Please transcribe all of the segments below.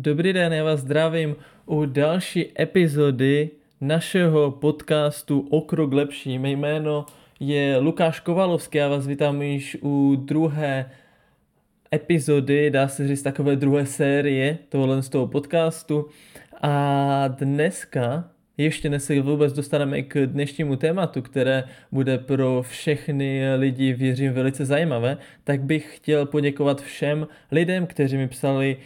Dobrý den, já vás zdravím u další epizody našeho podcastu O krok lepší. Mé jméno je Lukáš Kovalovský, já vás vítám již u druhé epizody, dá se říct takové druhé série tohohle z toho podcastu. A dneska ještě než se vůbec dostaneme k dnešnímu tématu, které bude pro všechny lidi, věřím, velice zajímavé, tak bych chtěl poděkovat všem lidem, kteří mi psali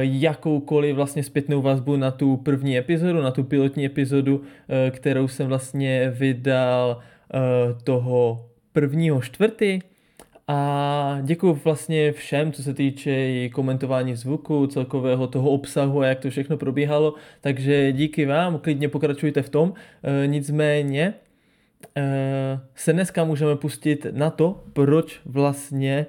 jakoukoliv vlastně zpětnou vazbu na tu první epizodu, na tu pilotní epizodu, eh, kterou jsem vlastně vydal eh, toho prvního čtvrty a děkuji vlastně všem, co se týče i komentování zvuku, celkového toho obsahu a jak to všechno probíhalo. Takže díky vám, klidně pokračujte v tom. Nicméně se dneska můžeme pustit na to, proč vlastně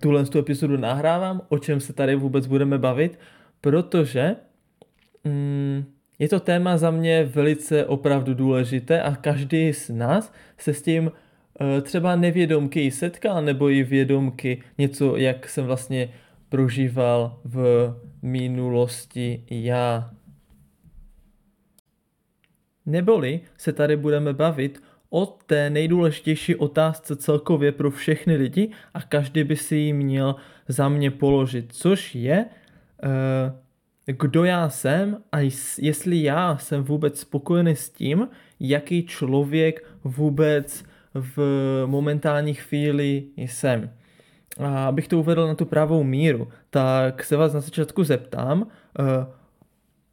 tuhle tu epizodu nahrávám, o čem se tady vůbec budeme bavit, protože mm, je to téma za mě velice opravdu důležité a každý z nás se s tím Eh, třeba nevědomky setkal, nebo i vědomky něco, jak jsem vlastně prožíval v minulosti já. Neboli se tady budeme bavit o té nejdůležitější otázce celkově pro všechny lidi a každý by si ji měl za mě položit, což je, eh, kdo já jsem a jestli já jsem vůbec spokojený s tím, jaký člověk vůbec v momentální chvíli jsem. A abych to uvedl na tu pravou míru, tak se vás na začátku zeptám uh,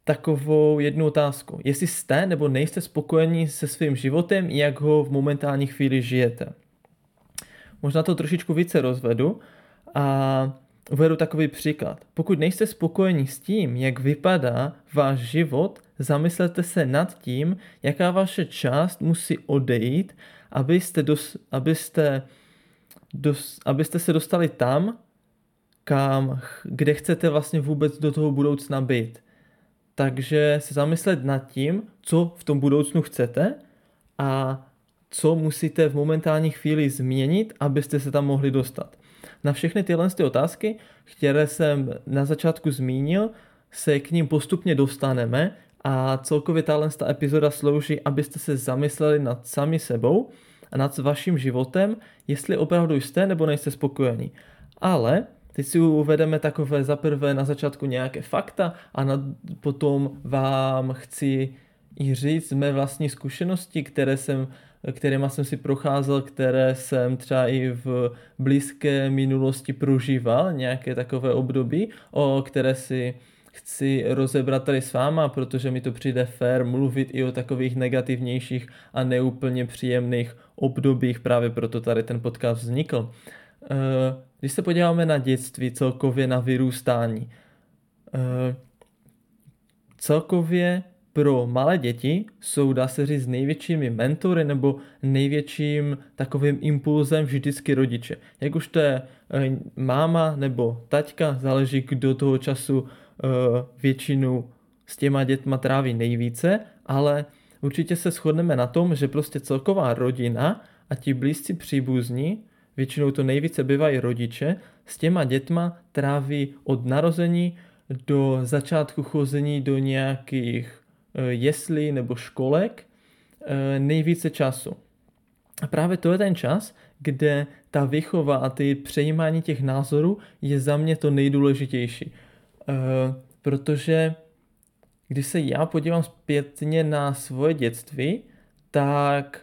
takovou jednu otázku. Jestli jste nebo nejste spokojení se svým životem, jak ho v momentální chvíli žijete. Možná to trošičku více rozvedu a uvedu takový příklad. Pokud nejste spokojení s tím, jak vypadá váš život, zamyslete se nad tím, jaká vaše část musí odejít, abyste, dos, abyste, dos, abyste se dostali tam, kam, kde chcete vlastně vůbec do toho budoucna být. Takže se zamyslet nad tím, co v tom budoucnu chcete a co musíte v momentální chvíli změnit, abyste se tam mohli dostat. Na všechny tyhle ty otázky, které jsem na začátku zmínil, se k ním postupně dostaneme a celkově tahle epizoda slouží, abyste se zamysleli nad sami sebou a nad vaším životem, jestli opravdu jste nebo nejste spokojení. Ale teď si uvedeme takové zaprvé na začátku nějaké fakta a na, potom vám chci i říct mé vlastní zkušenosti, které jsem, kterýma jsem si procházel, které jsem třeba i v blízké minulosti prožíval, nějaké takové období, o které si chci rozebrat tady s váma, protože mi to přijde fér mluvit i o takových negativnějších a neúplně příjemných obdobích, právě proto tady ten podcast vznikl. Eh, když se podíváme na dětství, celkově na vyrůstání, eh, celkově pro malé děti jsou, dá se říct, největšími mentory nebo největším takovým impulzem vždycky rodiče. Jak už to je eh, máma nebo taťka, záleží, kdo toho času většinu s těma dětma tráví nejvíce, ale určitě se shodneme na tom, že prostě celková rodina a ti blízcí příbuzní, většinou to nejvíce bývají rodiče, s těma dětma tráví od narození do začátku chození do nějakých eh, jeslí nebo školek eh, nejvíce času. A právě to je ten čas, kde ta výchova a ty přejímání těch názorů je za mě to nejdůležitější. Eh, protože když se já podívám zpětně na svoje dětství, tak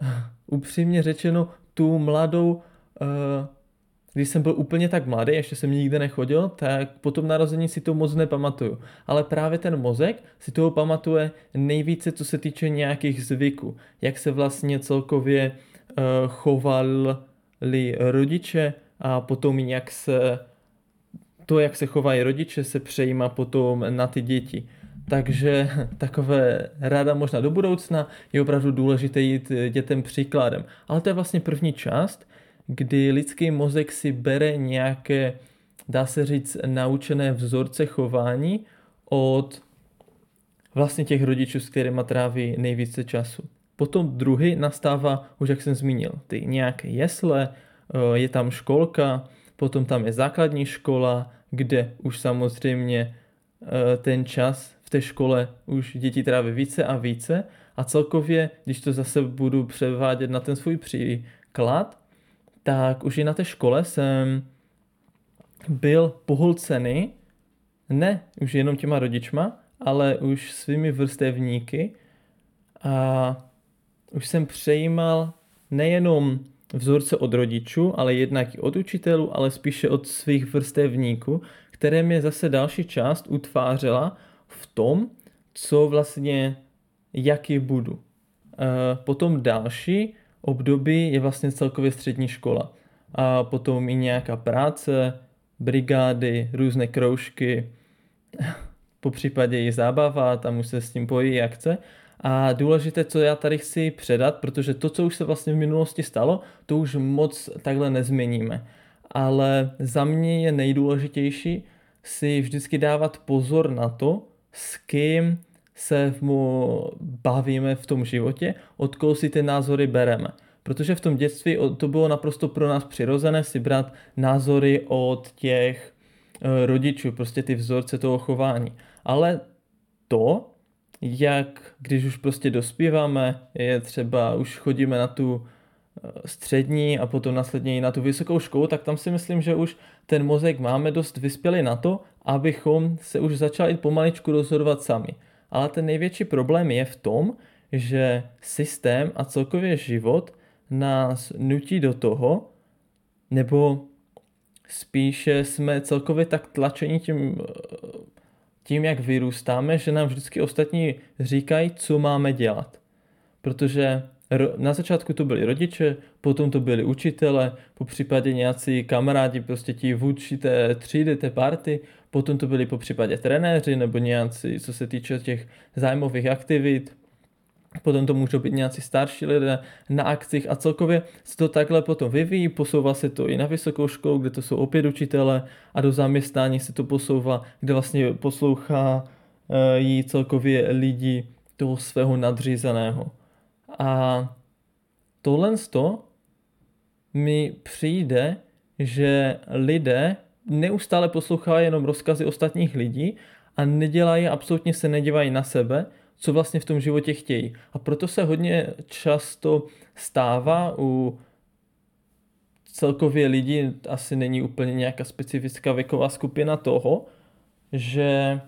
upřímně řečeno tu mladou, eh, když jsem byl úplně tak mladý, ještě jsem nikde nechodil, tak po tom narození si to moc nepamatuju. Ale právě ten mozek si toho pamatuje nejvíce, co se týče nějakých zvyků. Jak se vlastně celkově eh, chovali rodiče a potom jak se to, jak se chovají rodiče, se přejímá potom na ty děti. Takže takové rada možná do budoucna je opravdu důležité jít dětem příkladem. Ale to je vlastně první část, kdy lidský mozek si bere nějaké, dá se říct, naučené vzorce chování od vlastně těch rodičů, s kterými tráví nejvíce času. Potom druhý nastává, už jak jsem zmínil, ty nějaké jesle, je tam školka, potom tam je základní škola, kde už samozřejmě eh, ten čas v té škole už děti tráví více a více. A celkově, když to zase budu převádět na ten svůj příklad, tak už i na té škole jsem byl pohlcený ne už jenom těma rodičma, ale už svými vrstevníky. A už jsem přejímal nejenom vzorce od rodičů, ale jednak i od učitelů, ale spíše od svých vrstevníků, které mě zase další část utvářela v tom, co vlastně, jaký budu. Potom další období je vlastně celkově střední škola. A potom i nějaká práce, brigády, různé kroužky, po případě i zábava, tam už se s tím pojí jak chce. A důležité, co já tady chci předat, protože to, co už se vlastně v minulosti stalo, to už moc takhle nezměníme. Ale za mě je nejdůležitější si vždycky dávat pozor na to, s kým se mu bavíme v tom životě, od koho si ty názory bereme. Protože v tom dětství to bylo naprosto pro nás přirozené si brát názory od těch eh, rodičů, prostě ty vzorce toho chování. Ale to, jak když už prostě dospíváme, je třeba už chodíme na tu eh, střední a potom následně i na tu vysokou školu, tak tam si myslím, že už ten mozek máme dost vyspělý na to, abychom se už začali pomaličku rozhodovat sami. Ale ten největší problém je v tom, že systém a celkově život nás nutí do toho, nebo spíše jsme celkově tak tlačeni tím, tím, jak vyrůstáme, že nám vždycky ostatní říkají, co máme dělat. Protože na začátku to byli rodiče, potom to byli učitele, po případě nějací kamarádi, prostě ti vůči té třídy, té party, potom to byli po případě trenéři nebo nějací, co se týče těch zájmových aktivit, potom to můžou být nějací starší lidé na akcích a celkově se to takhle potom vyvíjí, posouvá se to i na vysokou školu, kde to jsou opět učitele a do zaměstnání se to posouvá, kde vlastně poslouchá e, jí celkově lidi toho svého nadřízeného. A tohle to mi přijde, že lidé neustále poslouchají jenom rozkazy ostatních lidí a nedělají, absolutně se nedívají na sebe, co vlastně v tom životě chtějí. A proto se hodně často stává u celkově lidí, asi není úplně nějaká specifická věková skupina toho, že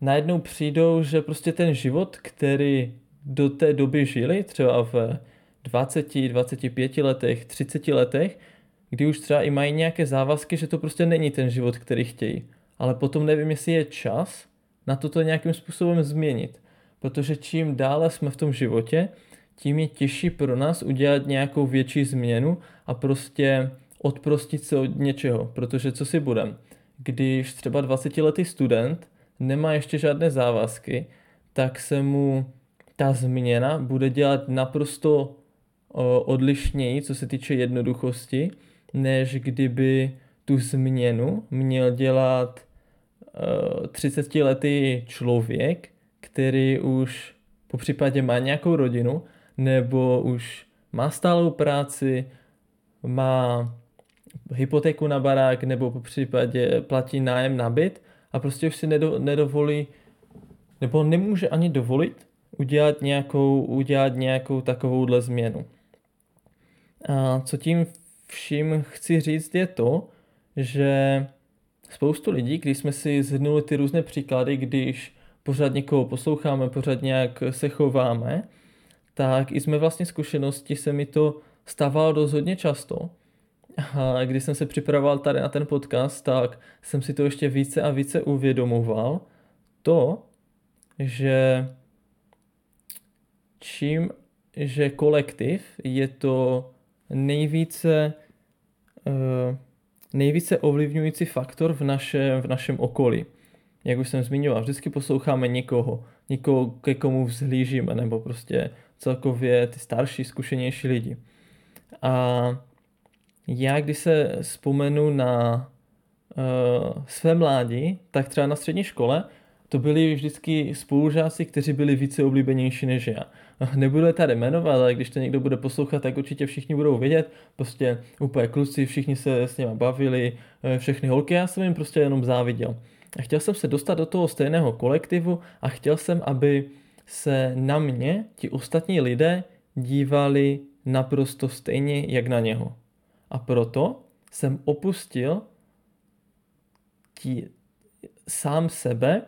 najednou přijdou, že prostě ten život, který do té doby žili, třeba v 20, 25 letech, 30 letech, kdy už třeba i mají nějaké závazky, že to prostě není ten život, který chtějí. Ale potom nevím, jestli je čas na toto nějakým způsobem změnit. Protože čím dále jsme v tom životě, tím je těžší pro nás udělat nějakou větší změnu a prostě odprostit se od něčeho. Protože co si budem, když třeba 20-letý student nemá ještě žádné závazky, tak se mu ta změna bude dělat naprosto odlišněji, co se týče jednoduchosti, než kdyby tu změnu měl dělat 30-letý člověk, který už po případě má nějakou rodinu, nebo už má stálou práci, má hypotéku na barák, nebo po případě platí nájem na byt a prostě už si nedo, nedovolí, nebo nemůže ani dovolit udělat nějakou, udělat nějakou takovouhle změnu. A co tím vším chci říct je to, že spoustu lidí, když jsme si zhrnuli ty různé příklady, když pořád někoho posloucháme, pořád nějak se chováme, tak i jsme vlastně zkušenosti se mi to stávalo dost hodně často. A když jsem se připravoval tady na ten podcast, tak jsem si to ještě více a více uvědomoval. To, že čím, že kolektiv je to nejvíce, uh, nejvíce ovlivňující faktor v našem, v našem okolí. Jak už jsem zmiňoval, vždycky posloucháme někoho, někoho, ke komu vzhlížíme, nebo prostě celkově ty starší, zkušenější lidi. A já, když se vzpomenu na uh, své mládí, tak třeba na střední škole to byli vždycky spolužáci, kteří byli více oblíbenější než já. Nebudu je tady jmenovat, ale když to někdo bude poslouchat, tak určitě všichni budou vědět. Prostě úplně kluci, všichni se s nimi bavili, eh, všechny holky, já jsem jim prostě jenom záviděl. A chtěl jsem se dostat do toho stejného kolektivu a chtěl jsem, aby se na mě ti ostatní lidé dívali naprosto stejně, jak na něho. A proto jsem opustil tí, sám sebe,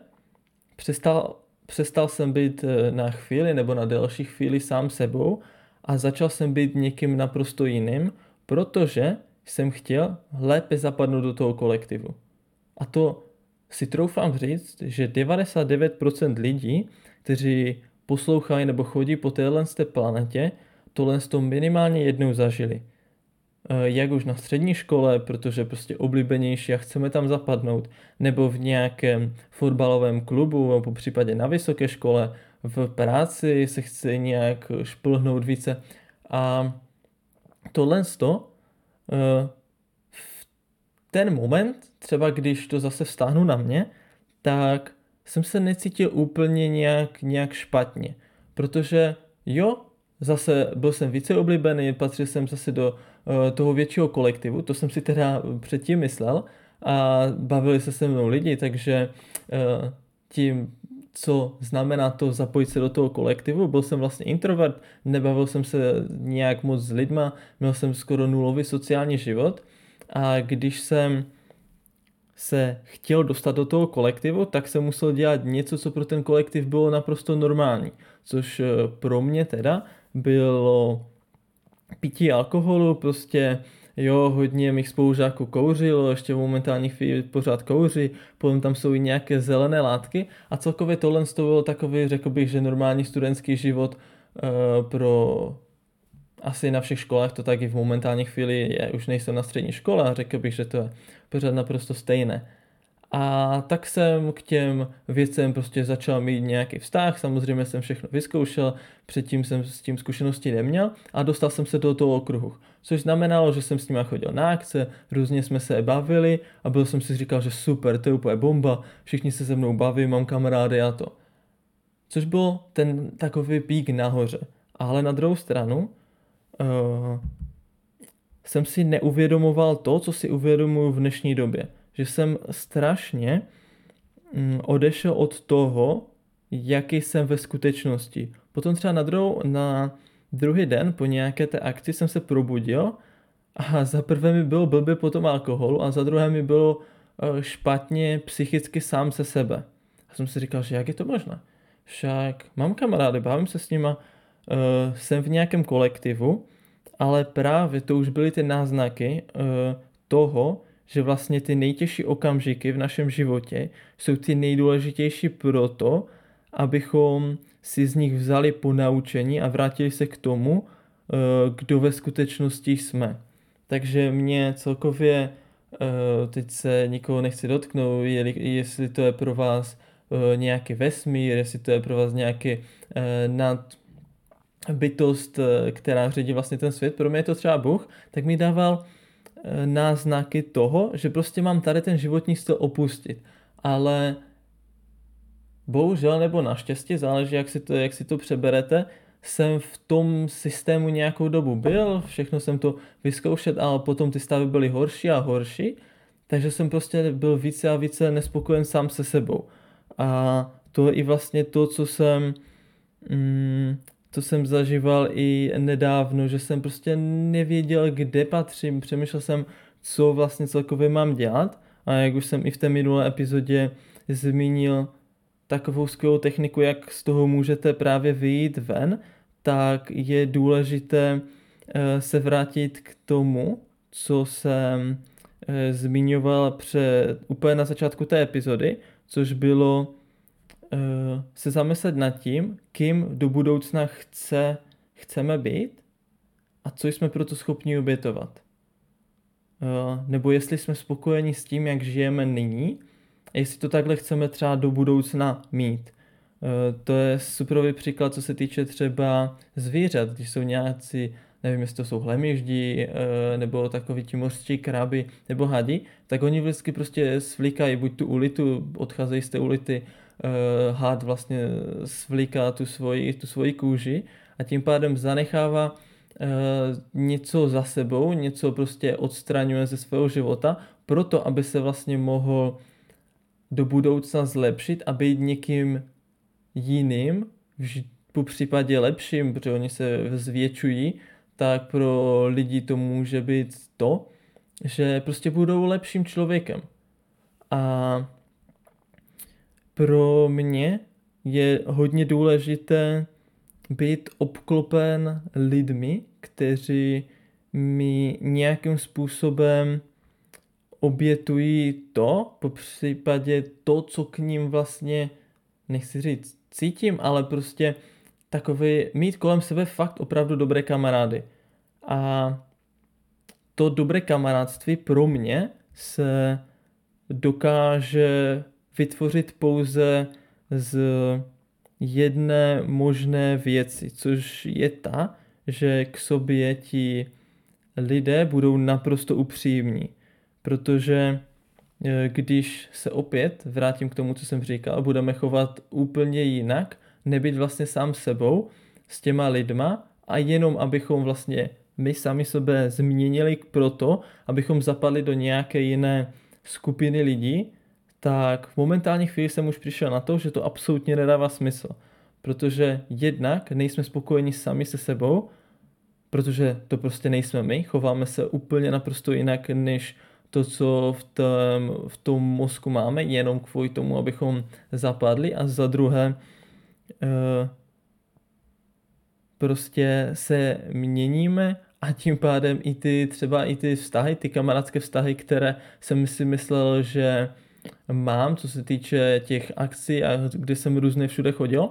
přestal, přestal jsem být eh, na chvíli nebo na delší chvíli sám sebou a začal jsem být někým naprosto jiným, protože jsem chtěl lépe zapadnout do toho kolektivu. A to si troufám říct, že 99% lidí, kteří poslouchají nebo chodí po téhle planetě, tohle to minimálně jednou zažili. Eh, jak už na střední škole, protože prostě oblíbenější a chceme tam zapadnout, nebo v nějakém fotbalovém klubu, nebo po případě na vysoké škole, v práci se chce nějak šplhnout více. A tohle to, eh, v ten moment, třeba když to zase vztáhnu na mě, tak jsem se necítil úplně nějak, nějak špatně. Protože jo, zase byl jsem více oblíbený, patřil jsem zase do toho většího kolektivu, to jsem si teda předtím myslel a bavili se se mnou lidi, takže uh, tím, co znamená to zapojit se do toho kolektivu, byl jsem vlastně introvert, nebavil jsem se nějak moc s lidma, měl jsem skoro nulový sociální život a když jsem se chtěl dostat do toho kolektivu, tak jsem musel dělat něco, co pro ten kolektiv bylo naprosto normální. Což eh, pro mě teda bylo pití alkoholu, prostě jo, hodně mých spolužáků kouřilo, ještě v momentální chvíli pořád kouří, potom tam jsou i nějaké zelené látky a celkově tohle to bylo takový, řekl bych, že normální studentský život uh, pro asi na všech školách to tak i v momentální chvíli je, už nejsem na střední škole a řekl bych, že to je pořád naprosto stejné. A tak jsem k těm věcem prostě začal mít nějaký vztah, samozřejmě jsem všechno vyzkoušel, předtím jsem s tím zkušenosti neměl a dostal jsem se do toho okruhu. Což znamenalo, že jsem s nimi chodil na akce, různě jsme se bavili a byl jsem si říkal, že super, to je úplně bomba, všichni se se mnou baví, mám kamarády a to. Což byl ten takový pík nahoře. Ale na druhou stranu uh, jsem si neuvědomoval to, co si uvědomuji v dnešní době. Že jsem strašně mm, odešel od toho, jaký jsem ve skutečnosti. Potom třeba na, druhou, na druhý den po nějaké té akci jsem se probudil a za prvé mi bylo blbě po tom alkoholu a za druhé mi bylo eh, špatně psychicky sám se sebe. A jsem si říkal, že jak je to možné? Však mám kamarády, bavím se s nima, uh, jsem v nějakém kolektivu, ale právě to už byly ty náznaky uh, toho, že vlastně ty nejtěžší okamžiky v našem životě jsou ty nejdůležitější proto, abychom si z nich vzali po naučení a vrátili se k tomu, uh, kdo ve skutečnosti jsme. Takže mě celkově, uh, teď se nikoho nechci dotknout, jestli to je pro vás nějaký vesmír, jestli to je pro vás nějaký nad bytost, eh, která řídí vlastně ten svět, pro mě je to třeba Bůh, tak mi dával eh, náznaky toho, že prostě mám tady ten životní styl opustit. Ale bohužel nebo naštěstí, záleží jak si to, jak si to přeberete, jsem v tom systému nějakou dobu byl, všechno jsem to vyzkoušet, ale potom ty stavy byly horší a horší, takže jsem prostě byl více a více nespokojen sám se sebou. A to je i vlastně to, co jsem mm, to jsem zažíval i nedávno, že jsem prostě nevěděl, kde patřím, přemýšlel jsem, co vlastně celkově mám dělat. A jak už jsem i v té minulé epizodě zmínil takovou skvělou techniku, jak z toho můžete právě vyjít ven, tak je důležité eh, se vrátit k tomu, co jsem eh, zmiňoval před, úplně na začátku té epizody, což bylo se zamyslet nad tím, kým do budoucna chce, chceme být a co jsme proto schopni obětovat. Uh, nebo jestli jsme spokojeni s tím, jak žijeme nyní a jestli to takhle chceme třeba do budoucna mít. Uh, to je superový příklad, co se týče třeba zvířat, když jsou nějací nevím, jestli to jsou hlemíždi, nebo takový ti mořští kraby, nebo hadi, tak oni vždycky prostě svlíkají buď tu ulitu, odcházejí z té ulity, hád vlastně svlíká tu svoji, tu svoji kůži a tím pádem zanechává uh, něco za sebou, něco prostě odstraňuje ze svého života, proto aby se vlastně mohl do budoucna zlepšit a být někým jiným, po případě lepším, protože oni se zvětšují, tak pro lidi to může být to, že prostě budou lepším člověkem. A pro mě je hodně důležité být obklopen lidmi, kteří mi nějakým způsobem obětují to, po případě to, co k ním vlastně, nechci říct cítím, ale prostě takový, mít kolem sebe fakt opravdu dobré kamarády. A to dobré kamarádství pro mě se dokáže vytvořit pouze z jedné možné věci, což je ta, že k sobě ti lidé budou naprosto upřímní. Protože e, když se opět vrátím k tomu, co jsem říkal, budeme chovat úplně jinak, nebyt vlastně sám sebou s těma lidma a jenom abychom vlastně my sami sebe změnili proto, abychom zapadli do nějaké jiné skupiny lidí, tak v momentální chvíli jsem už přišel na to, že to absolutně nedává smysl. Protože jednak nejsme spokojeni sami se sebou, protože to prostě nejsme my, chováme se úplně naprosto jinak, než to, co v tom, v tom mozku máme, jenom kvůli tomu, abychom zapadli a za druhé eh, prostě se měníme a tím pádem i ty třeba i ty vztahy, ty kamarádské vztahy, které jsem si myslel, že mám, co se týče těch akcí a kdy jsem různě všude chodil,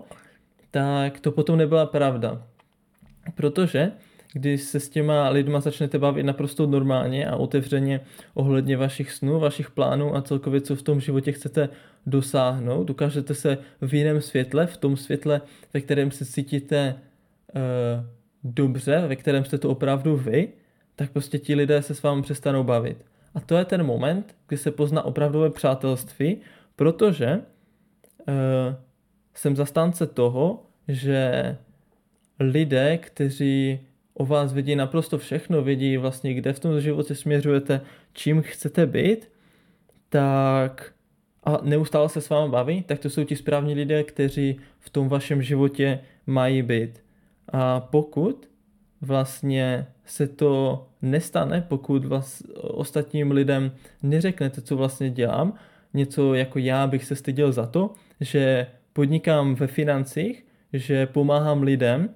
tak to potom nebyla pravda. Protože když se s těma lidma začnete bavit naprosto normálně a otevřeně ohledně vašich snů, vašich plánů a celkově, co v tom životě chcete dosáhnout, dokážete se v jiném světle, v tom světle, ve kterém se cítíte uh, dobře, ve kterém jste to opravdu vy, tak prostě ti lidé se s vámi přestanou bavit. A to je ten moment, kdy se pozná opravdové přátelství, protože uh, jsem zastánce toho, že lidé, kteří o vás vědí naprosto všechno, vědí vlastně, kde v tom životě směřujete, čím chcete být, tak a neustále se s vámi baví, tak to jsou ti správní lidé, kteří v tom vašem životě mají být. A pokud vlastně se to nestane, pokud vás ostatním lidem neřeknete, co vlastně dělám, něco jako já bych se styděl za to, že podnikám ve financích, že pomáhám lidem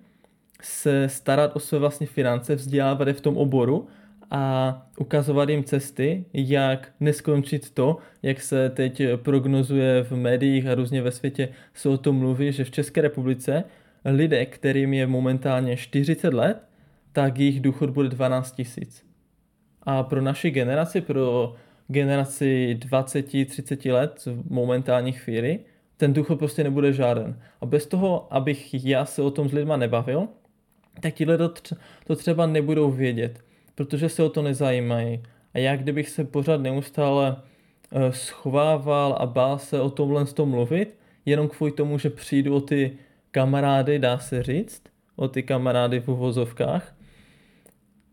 se starat o své vlastní finance, vzdělávat je v tom oboru a ukazovat jim cesty, jak neskončit to, jak se teď prognozuje v médiích a různě ve světě se o tom mluví, že v České republice lidé, kterým je momentálně 40 let, tak jejich důchod bude 12 tisíc. A pro naši generaci, pro generaci 20-30 let v momentální chvíli, ten důchod prostě nebude žáden. A bez toho, abych já se o tom s lidma nebavil, tak ti lidé to třeba nebudou vědět, protože se o to nezajímají. A já kdybych se pořád neustále eh, schovával a bál se o tomhle s tom mluvit, jenom kvůli tomu, že přijdu o ty kamarády, dá se říct, o ty kamarády v uvozovkách,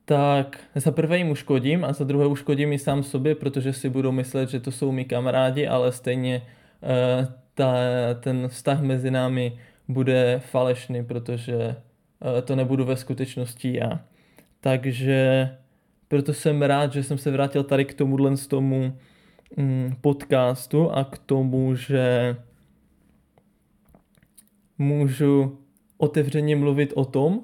tak za prvé jim uškodím a za druhé uškodím i sám sobě, protože si budu myslet, že to jsou mý kamarádi, ale stejně uh, ta, ten vztah mezi námi bude falešný, protože uh, to nebudu ve skutečnosti já. Takže proto jsem rád, že jsem se vrátil tady k tomuhle z tomu mm, podcastu a k tomu, že můžu otevřeně mluvit o tom,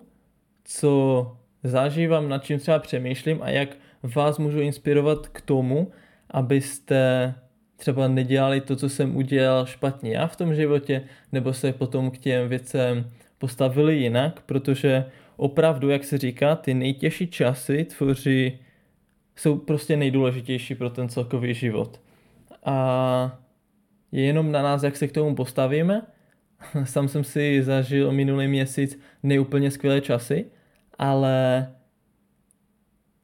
co zažívám, nad čím třeba přemýšlím a jak vás můžu inspirovat k tomu, abyste třeba nedělali to, co jsem udělal špatně já v tom životě, nebo se potom k těm věcem postavili jinak, protože opravdu, jak se říká, ty nejtěžší časy tvoří, jsou prostě nejdůležitější pro ten celkový život. A je jenom na nás, jak se k tomu postavíme. Sam jsem si zažil minulý měsíc neúplně skvělé časy, ale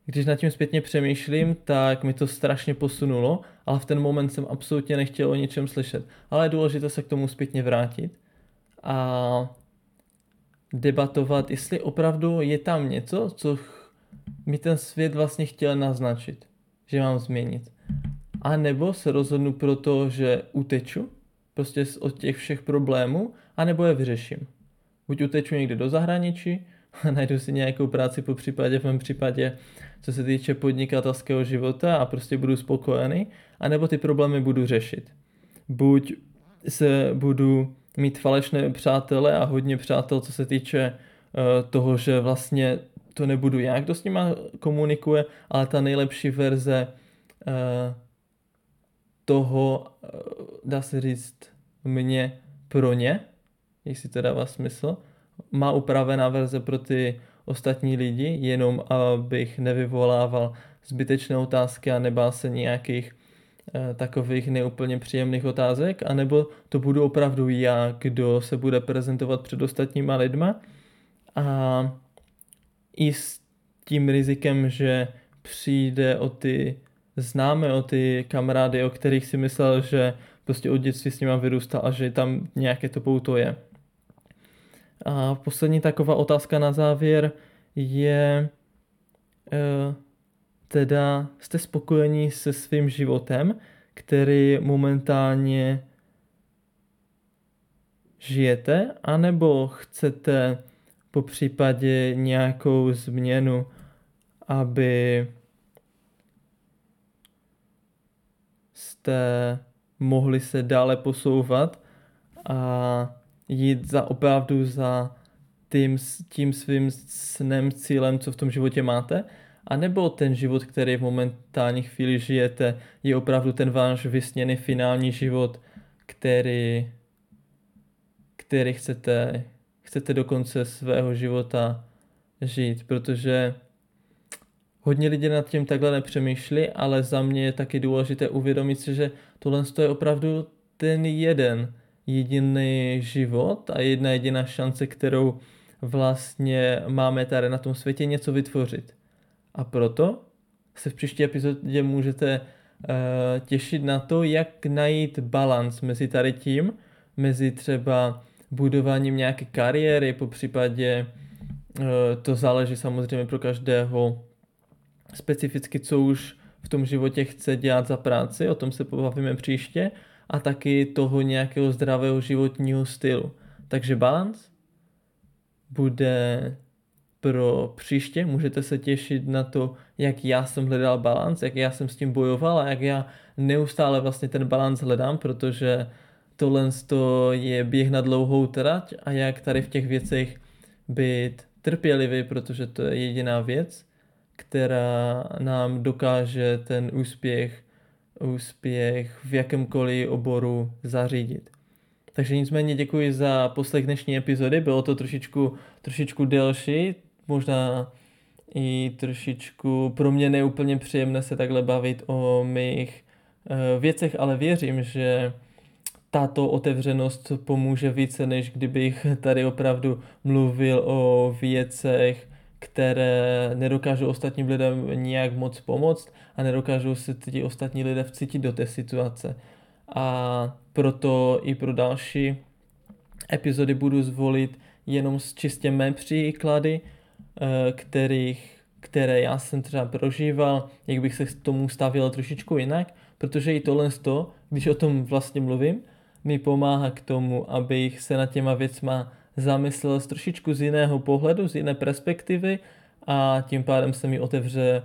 když nad tím zpětně přemýšlím, tak mi to strašně posunulo, ale v ten moment jsem absolutně nechtěl o ničem slyšet. Ale je důležité se k tomu zpětně vrátit a debatovat, jestli opravdu je tam něco, co mi ten svět vlastně chtěl naznačit, že mám změnit. A nebo se rozhodnu pro to, že uteču prostě od těch všech problémů, a nebo je vyřeším. Buď uteču někde do zahraničí, a najdu si nějakou práci po případě, v mém případě, co se týče podnikatelského života a prostě budu spokojený, anebo ty problémy budu řešit. Buď se budu mít falešné přátele a hodně přátel, co se týče uh, toho, že vlastně to nebudu já, kdo s nima komunikuje, ale ta nejlepší verze uh, toho, uh, dá se říct, mě pro ně, jestli to dává smysl, má upravená verze pro ty ostatní lidi, jenom abych nevyvolával zbytečné otázky a nebál se nějakých eh, takových neúplně příjemných otázek, anebo to budu opravdu já, kdo se bude prezentovat před ostatníma lidma a i s tím rizikem, že přijde o ty známe, o ty kamarády, o kterých si myslel, že prostě od dětství s nima vyrůstal a že tam nějaké to pouto je. A poslední taková otázka na závěr je, eh, teda jste spokojení se svým životem, který momentálně žijete, anebo chcete po případě nějakou změnu, aby jste mohli se dále posouvat a jít za opravdu za tím, tím svým snem, cílem, co v tom životě máte, a nebo ten život, který v momentální chvíli žijete, je opravdu ten váš vysněný finální život, který, který chcete, chcete do konce svého života žít, protože hodně lidí nad tím takhle nepřemýšlí, ale za mě je taky důležité uvědomit si, že tohle je opravdu ten jeden jediný život a jedna jediná šance, kterou vlastně máme tady na tom světě něco vytvořit. A proto se v příští epizodě můžete uh, těšit na to, jak najít balans mezi tady tím, mezi třeba budováním nějaké kariéry, po případě uh, to záleží samozřejmě pro každého specificky, co už v tom životě chce dělat za práci, o tom se pobavíme příště, a taky toho nějakého zdravého životního stylu. Takže balans bude pro příště, můžete se těšit na to, jak já jsem hledal balans, jak já jsem s tím bojoval a jak já neustále vlastně ten balans hledám, protože tohle je běh na dlouhou trať a jak tady v těch věcech být trpělivý, protože to je jediná věc, která nám dokáže ten úspěch úspěch v jakémkoliv oboru zařídit. Takže nicméně děkuji za poslech dnešní epizody, bylo to trošičku, trošičku delší, možná i trošičku pro mě neúplně příjemné se takhle bavit o mých eh, věcech, ale věřím, že tato otevřenost pomůže více, než kdybych tady opravdu mluvil o věcech, které nedokážou ostatním lidem nijak moc pomoct a nedokážou se ti ostatní lidé vcítit do té situace. A proto i pro další epizody budu zvolit jenom z čistě mé příklady, eh, kterých, které já jsem třeba prožíval, jak bych se k tomu stavil trošičku jinak, protože i tohle to, když o tom vlastně mluvím, mi pomáhá k tomu, abych se nad těma věcma zamyslel z trošičku z jiného pohledu, z jiné perspektivy a tím pádem se mi otevře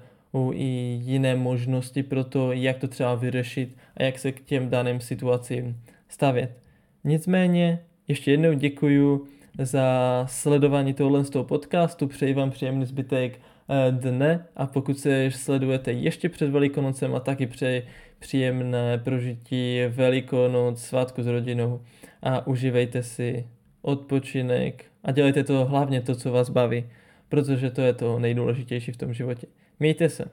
i jiné možnosti pro to, jak to třeba vyřešit a jak se k těm daným situacím stavět. Nicméně ještě jednou děkuji za sledování tohle z toho podcastu, přeji vám příjemný zbytek eh, dne a pokud se sledujete ještě před Velikonocem a taky přeji příjemné prožití Velikonoc, svátku s rodinou a užívejte si odpočinek a dělejte to hlavně to, co vás baví, protože to je to nejdůležitější v tom životě. Mějte se.